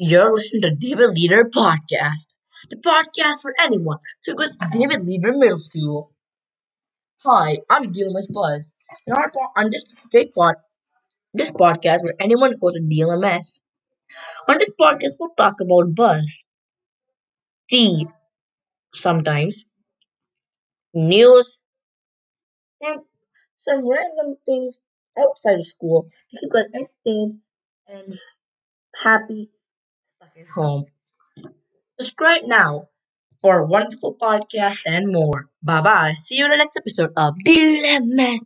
You're listening to David Leeder Podcast, the podcast for anyone who goes to David Leeder Middle School. Hi, I'm DLMS Buzz. And our on this great pod, this podcast where anyone goes to DLMS. On this podcast, we'll talk about buzz, tea, sometimes news, and some random things outside of school to keep us entertained and happy at home. Subscribe now for a wonderful podcast and more. Bye bye. See you in the next episode of DLMS